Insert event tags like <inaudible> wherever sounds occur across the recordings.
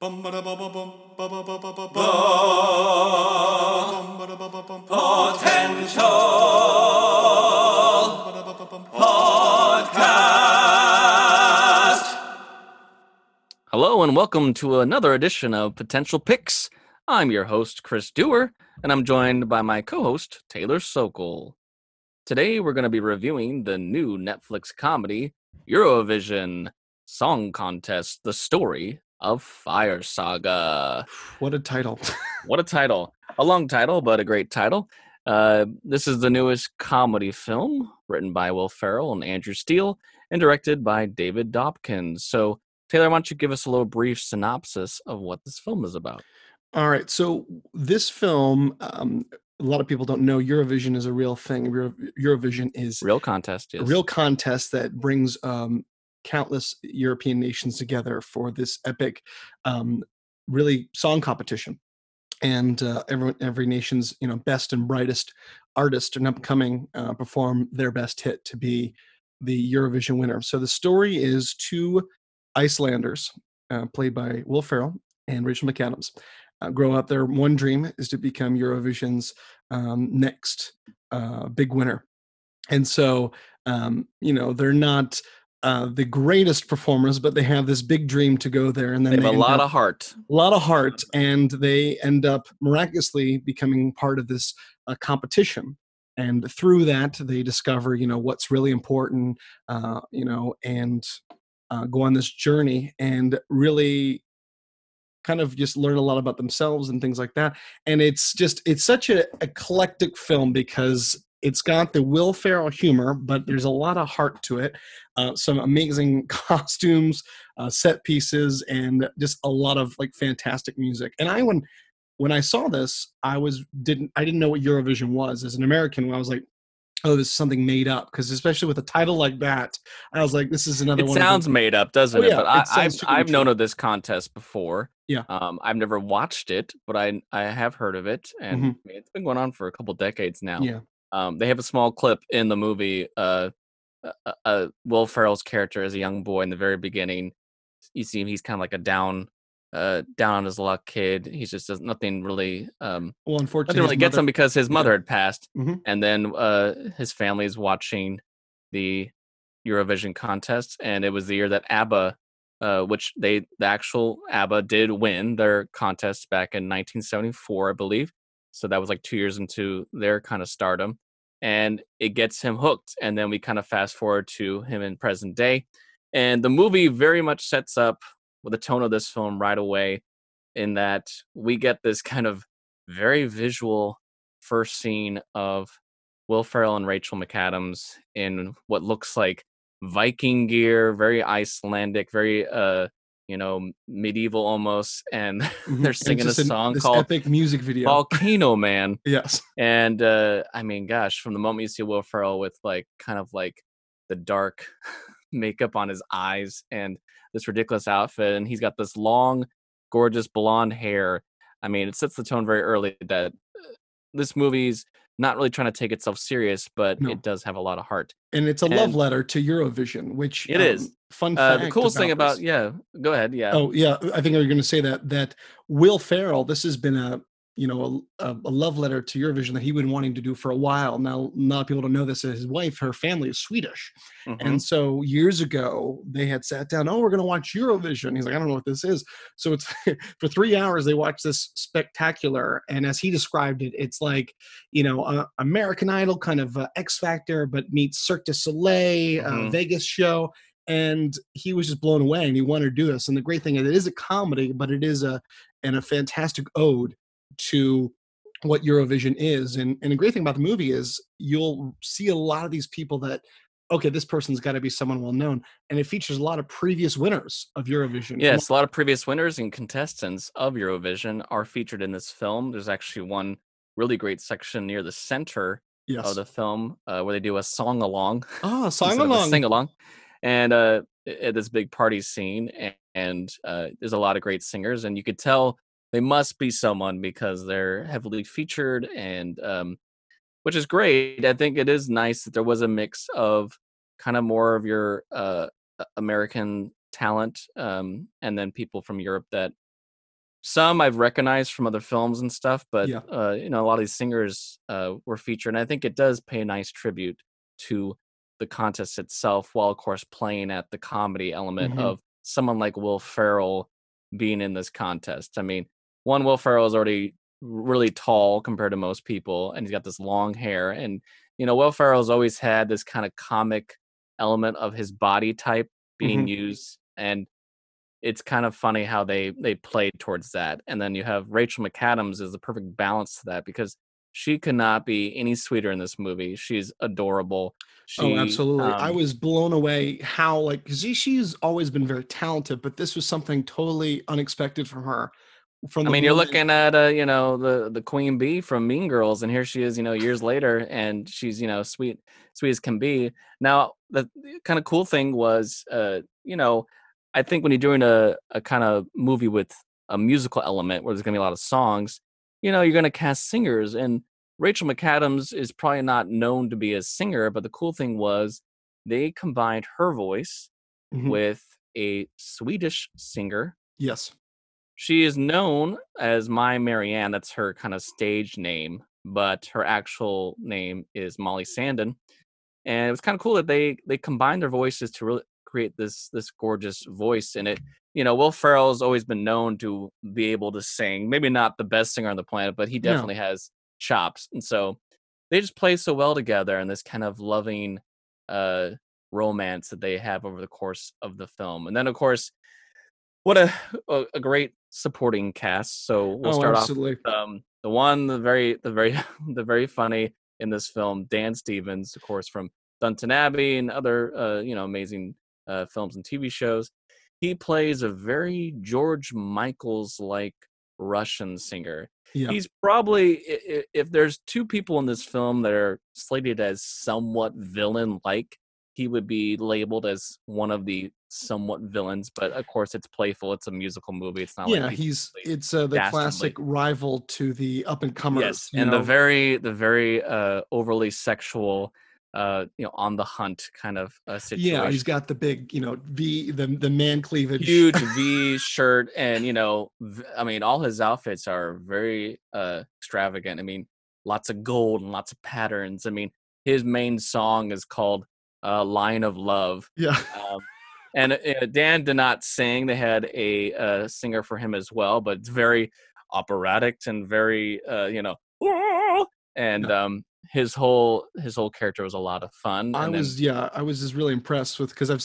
Hello and welcome to another edition of Potential Picks. I'm your host, Chris Dewar, and I'm joined by my co host, Taylor Sokol. Today we're going to be reviewing the new Netflix comedy, Eurovision Song Contest The Story of Fire Saga. <sighs> What a title. <laughs> what a title. A long title, but a great title. Uh, this is the newest comedy film written by Will Ferrell and Andrew Steele and directed by David Dobkins. So, Taylor, why don't you give us a little brief synopsis of what this film is about? All right. So, this film, um, a lot of people don't know Eurovision is a real thing. Euro- Eurovision is real contest, yes. a real contest that brings um, countless European nations together for this epic, um, really song competition. And uh, every every nation's you know best and brightest artist and upcoming uh, perform their best hit to be the Eurovision winner. So the story is two Icelanders, uh, played by Will Ferrell and Rachel McAdams, uh, grow up. Their one dream is to become Eurovision's um, next uh, big winner. And so, um, you know, they're not uh, the greatest performers, but they have this big dream to go there. And then they have they a lot up, of heart. A lot of heart. And they end up miraculously becoming part of this uh, competition. And through that, they discover, you know, what's really important, uh, you know, and uh, go on this journey and really kind of just learn a lot about themselves and things like that. And it's just it's such an eclectic film because it's got the Will Ferrell humor, but there's a lot of heart to it. Uh, some amazing <laughs> costumes, uh, set pieces, and just a lot of like fantastic music. And I when when I saw this, I was didn't I didn't know what Eurovision was as an American. I was like, oh, this is something made up because especially with a title like that, I was like, this is another it one. It sounds made up, doesn't oh, it? Yeah, but I, it I've known of this contest before. Yeah. Um, I've never watched it, but I I have heard of it, and Mhm. It's been going on for a couple decades now. Yeah. Um, they have a small clip in the movie. Uh, uh, uh, Will Ferrell's character as a young boy in the very beginning. You see him; he's kind of like a down, uh, down on his luck kid. He's just does nothing really. Um, Well, unfortunately, nothing really gets mother- him because his mother had passed, Mhm. and then uh, his family is watching the Eurovision contest, and it was the year that ABBA, uh, which they the actual ABBA did win their contest back in 1974, I believe. So that was like two years into their kind of stardom, and it gets him hooked. And then we kind of fast forward to him in present day, and the movie very much sets up with the tone of this film right away, in that we get this kind of very visual first scene of Will Ferrell and Rachel McAdams in what looks like Viking gear, very Icelandic, very uh, you know, medieval almost, and <laughs> Mhm. they're singing a just an- song called epic music video. Volcano Man. <laughs> yes. And uh I mean, gosh, from the moment you see Will Ferrell with like kind of like the dark <laughs> makeup on his eyes and this ridiculous outfit, and he's got this long, gorgeous blonde hair. I mean, it sets the tone very early that this movie's not really trying to take itself serious, but No. it does have a lot of heart. And it's a love letter to Eurovision, which It is. fun Uh, the coolest thing about this- yeah, go ahead, yeah. Oh yeah, I think I was going to say that that Will Ferrell. This has been a you know a, a love letter to Eurovision that he had been wanting to do for a while. Now, not people don't know this. His wife, her family is Swedish, Mhm. and so years ago they had sat down. Oh, we're going to watch Eurovision. He's like, I don't know what this is. So it's <laughs> for three hours they watched this spectacular, and as he described it, it's like you know uh, American Idol kind of uh, X Factor, but meets Cirque du Soleil, uh, Mhm. Vegas show and he was just blown away and he wanted to do this and the great thing is it is a comedy but it is a and a fantastic ode to what eurovision is and and the great thing about the movie is you'll see a lot of these people that okay this person's got to be someone well known and it features a lot of previous winners of eurovision Yes, a lot of previous winners and contestants of Eurovision are featured in this film. There's actually one really great section near the center yes of the film uh, where they do a song along. ah <laughs> song a along sing along, and uh, at this big party scene, and, and uh, there's a lot of great singers, and you could tell they must be someone because they're heavily featured, and um, which is great. I think it is nice that there was a mix of kind of more of your uh, American talent, um, and then people from Europe that some I've recognized from other films and stuff, but Yeah. uh, you know, a lot of these singers uh, were featured, and I think it does pay a nice tribute to the contest itself, while of course playing at the comedy element Mhm. of someone like Will Ferrell being in this contest. I mean, one Will Ferrell is already really tall compared to most people, and he's got this long hair, and you know, Will Ferrell's always had this kind of comic element of his body type being Mhm. used, and it's kind of funny how they they played towards that. And then you have Rachel McAdams is the perfect balance to that because she could not be any sweeter in this movie. She's adorable. She, oh, absolutely. I um, was blown away how like because she's always been very talented, but this was something totally unexpected from her. From I mean, you're looking at uh, you know, the the Queen Bee from Mean Girls, and here she is, you know, years later, and she's you know sweet, sweet as can be. Now, the kind of cool thing was, uh, you know, I think when you're doing a a kind of movie with a musical element where there's gonna be a lot of songs, you know, you're gonna cast singers, and Rachel McAdams is probably not known to be a singer, but the cool thing was they combined her voice Mhm. with a Swedish singer yes. She is known as My Marianne. That's her kind of stage name, but her actual name is Molly Sandén. And it was kind of cool that they they combined their voices to really create this this gorgeous voice in it. You know, Will Ferrell has always been known to be able to sing. Maybe not the best singer on the planet, but he No. definitely has chops. And so they just play so well together in this kind of loving uh romance that they have over the course of the film. And then of course what a, a great supporting cast. So we'll oh, start absolutely. off um the one the very the very <laughs> the very funny in this film Dan Stevens of course from Downton Abbey and other uh you know amazing uh films and TV shows. He plays a very George Michaels like Russian singer. Yeah. He's probably if there's two people in this film that are slated as somewhat villain like, he would be labeled as one of the somewhat villains. But of course, it's playful. It's a musical movie. It's not yeah, like he's it's uh, the dastardly. classic rival to the up and comers. yes, and the very the very uh overly sexual uh you know on the hunt kind of uh, situation. yeah, he's got the big you know V the the man cleavage. huge <laughs> V shirt, and you know, v- I mean, all his outfits are very uh extravagant. I mean, lots of gold and lots of patterns. I mean, his main song is called uh, "Line of Love," yeah. um, and uh, Dan did not sing. They had a uh, singer for him as well, but it's very operatic and very uh, you know, and um, his whole his whole character was a lot of fun. I and then- was yeah, I was just really impressed with because I've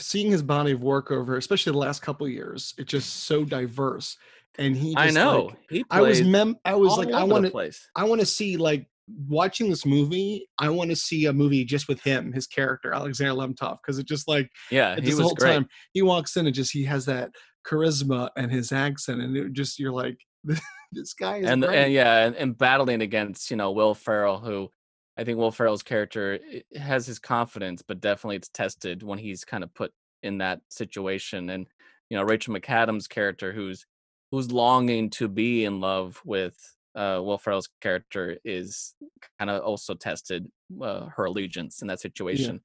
seeing his body of work over, especially the last couple of years. It's just so diverse, and he. Just, I know like- he. I was mem. I was like, I want to. I want to see like watching this movie. I want to see a movie just with him, his character Alexander Lemtov, because it just like Yeah, he was whole great. time he walks in and just he has that charisma and his accent, and it just you're like, <laughs> this guy is and and yeah, and, and battling against you know Will Ferrell, who I think Will Ferrell's character eh, has his confidence, but definitely it's tested when he's kind of put in that situation. And you know Rachel McAdams' character, who's who's longing to be in love with uh, Will Ferrell's character, is kind of also tested uh, her allegiance in that situation.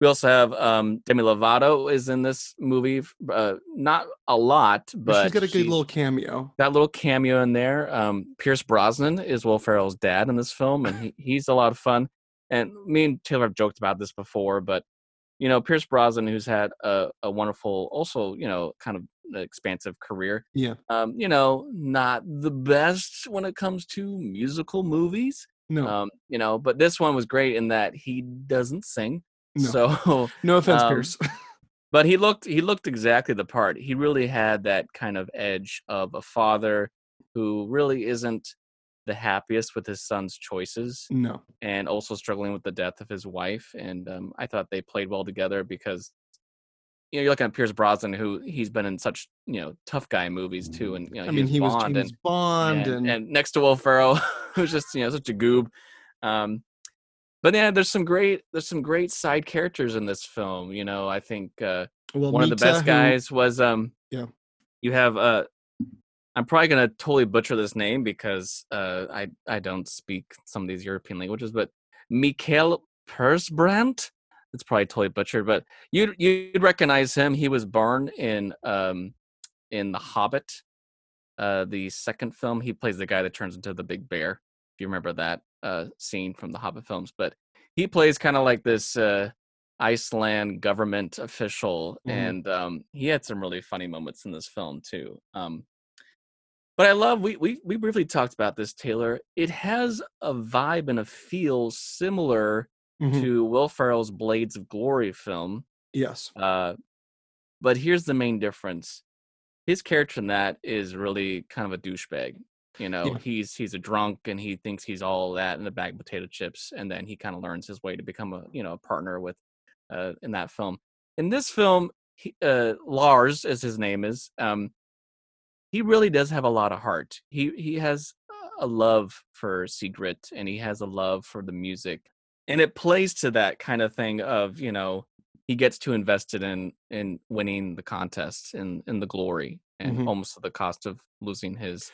We also have um, Demi Lovato is in this movie, uh, not a lot, but she's got a good little cameo. that little cameo in there. Um, Pierce Brosnan is Will Ferrell's dad in this film, and he, he's a lot of fun. And me and Taylor have joked about this before, but you know, Pierce Brosnan, who's had a, a wonderful, also you know, kind of expansive career. Yeah. Um, you know, not the best when it comes to musical movies. No, Um, you know, but this one was great in that he doesn't sing. No. So <laughs> no offense, um, Pierce. <laughs> but he looked he looked exactly the part he really had that kind of edge of a father who really isn't the happiest with his son's choices no. and also struggling with the death of his wife and um, i thought they played well together because you know you're looking at pierce brosnan who he's been in such you know tough guy movies too and you know I mean, he was, Bond was and, Bond, and, and, and next to will ferrell <laughs> who's just you know such a goob um but yeah there's some great there's some great side characters in this film you know i think uh well, one of the Mita, best who- guys was um Yeah. you have uh i'm probably gonna totally butcher this name because uh i i don't speak some of these european languages but Mikael Persbrandt it's probably totally butchered but you'd you'd recognize him he was Beorn in um in the hobbit uh, the second film. He plays the guy that turns into the big bear. If you remember that uh, scene from the Hobbit films, but he plays kind of like this uh, Iceland government official, Mhm. and um, he had some really funny moments in this film too. Um, but I love we we we briefly talked about this Taylor. It has a vibe and a feel similar Mhm. to Will Ferrell's Blades of Glory film. Yes. Uh, but here's the main difference: his character in that is really kind of a douchebag. You know, Yeah. he's he's a drunk and he thinks he's all that in a bag of potato chips, and then he kind of learns his way to become a you know a partner with uh, in that film. In this film, he, uh, Lars, as his name is, um, he really does have a lot of heart. He he has a love for Sigrit, and he has a love for the music, and it plays to that kind of thing of you know he gets too invested in in winning the contest and in the glory, and Mhm. almost at the cost of losing his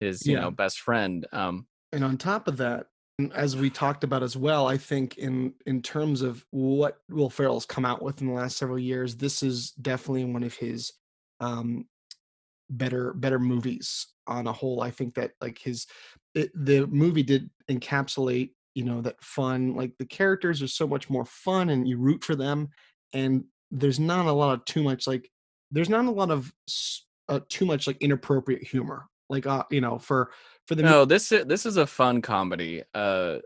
his you Yeah. know best friend. Um, and on top of that as we talked about as well i think in in terms of what will ferrell's come out with in the last several years this is definitely one of his um better better movies on a whole i think that like his it, the movie did encapsulate you know that fun like the characters are so much more fun and you root for them and there's not a lot of too much like there's not a lot of uh, too much like inappropriate humor like uh you know for for the no, this is this is a fun comedy. Uh,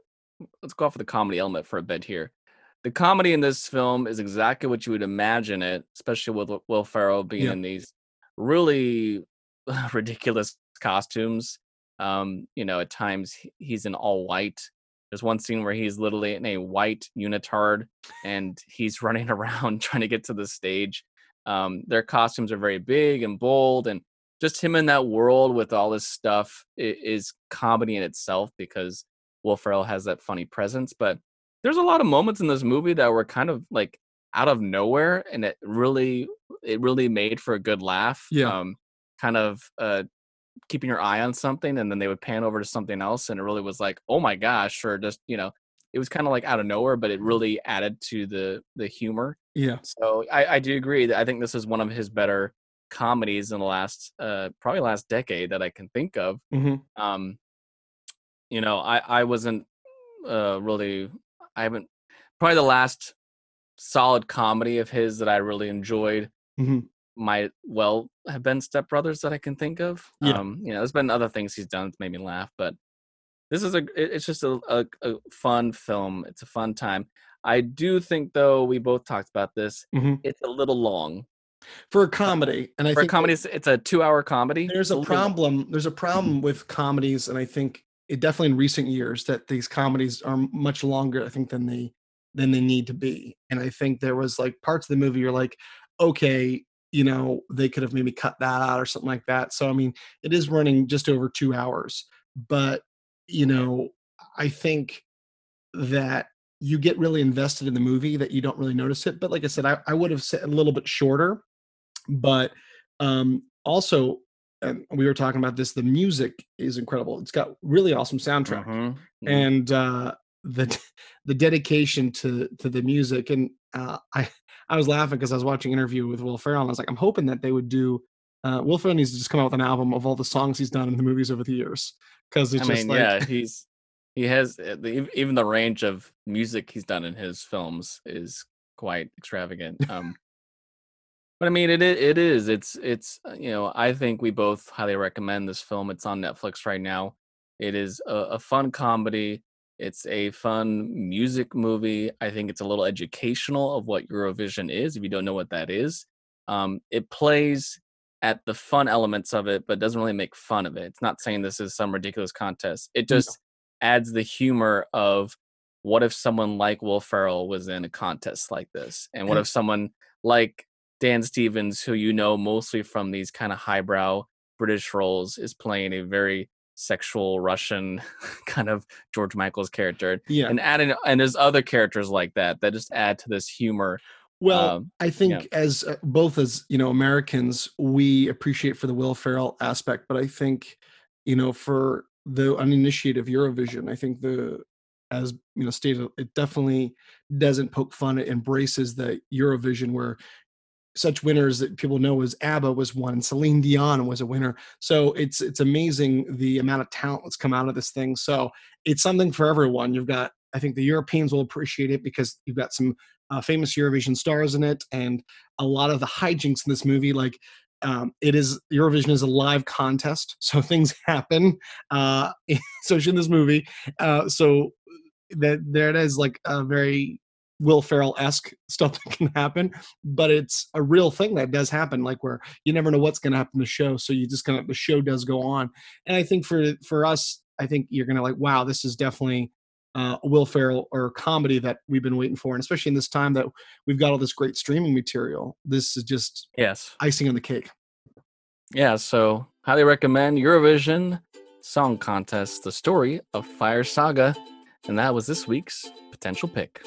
let's go off of the comedy element for a bit here. The comedy in this film is exactly what you would imagine it, especially with Will- Ferrell being Yeah. in these really <laughs> ridiculous costumes. Um, you know, at times he's in all white. There's one scene where he's literally in a white unitard and he's running <laughs> around trying to get to the stage. Um, their costumes are very big and bold, and just him in that world with all this stuff is comedy in itself because Will Ferrell has that funny presence. But there's a lot of moments in this movie that were kind of like out of nowhere, and it really, it really made for a good laugh. Yeah. Um, kind of uh, keeping your eye on something, and then they would pan over to something else, and it really was like, oh my gosh, or just you know, it was kind of like out of nowhere, but it really added to the the humor. yeah So I, I do agree that I think this is one of his better comedies in the last uh probably last decade that I can think of. hmm Um you know, I I wasn't uh really I haven't probably the last solid comedy of his that I really enjoyed hmm might well have been Step Brothers that I can think of. Yeah. Um you know, there's been other things he's done that's made me laugh, but this is a it's just a, a, a fun film. It's a fun time. I do think though we both talked about this. hmm It's a little long for a comedy and i for a think comedy. It's, a two-hour comedy. there's a problem there's a problem with comedies and i think it definitely in recent years that these comedies are much longer i think than they than they need to be and i think there was like parts of the movie you're like okay you know they could have maybe cut that out or something like that. So i mean it is running just over two hours but you know i think that you get really invested in the movie that you don't really notice it but like i said i, I would have said a little bit shorter but um also and we were talking about this the music is incredible. It's got really awesome soundtrack Mhm, mhm. and uh the <laughs> the dedication to to the music and uh i i was laughing because i was watching an interview with will ferrell and i was like i'm hoping that they would do uh will ferrell needs to just come out with an album of all the songs he's done in the movies over the years because I just mean, like yeah, he's he has ev- even the range of music he's done in his films is quite extravagant. <laughs> Um, but I mean, it it is it's it's uh, you know I think we both highly recommend this film. It's on Netflix right now. It is a, a fun comedy. It's a fun music movie. I think it's a little educational of what Eurovision is. If you don't know what that is, um, it plays at the fun elements of it, but doesn't really make fun of it. It's not saying this is some ridiculous contest. It No. just adds the humor of what if someone like Will Ferrell was in a contest like this, and what if someone like Dan Stevens, who you know mostly from these kind of highbrow British roles, is playing a very sexual Russian <laughs> kind of George Michael's character, yeah and adding and there's other characters like that that just add to this humor. well um, I think as uh, both as you know Americans, we appreciate for the Will Ferrell aspect, but I think you know for the uninitiated of Eurovision, I think the as you know stated, it definitely doesn't poke fun. It embraces the Eurovision where such winners that people know as ABBA was one, and Celine Dion was a winner. So it's it's amazing the amount of talent that's come out of this thing. So it's something for everyone. You've got I think the Europeans will appreciate it because you've got some uh, famous Eurovision stars in it, and a lot of the hijinks in this movie, like um, it is Eurovision is a live contest, so <laughs> things happen, uh, <laughs> especially in this movie. Uh, so that there it is, like a very Will Ferrell esque <laughs> stuff that can happen, but it's a real thing that does happen. Like where you never know what's going to happen in the show, so you just kind of the show does go on. And I think for for us, I think you're going to like, wow, this is definitely uh, a Will Ferrell or comedy that we've been waiting for, and especially in this time that we've got all this great streaming material. This is just yes icing on the cake. Yeah, so highly recommend Eurovision Song Contest: The Story of Fire Saga, and that was this week's potential pick.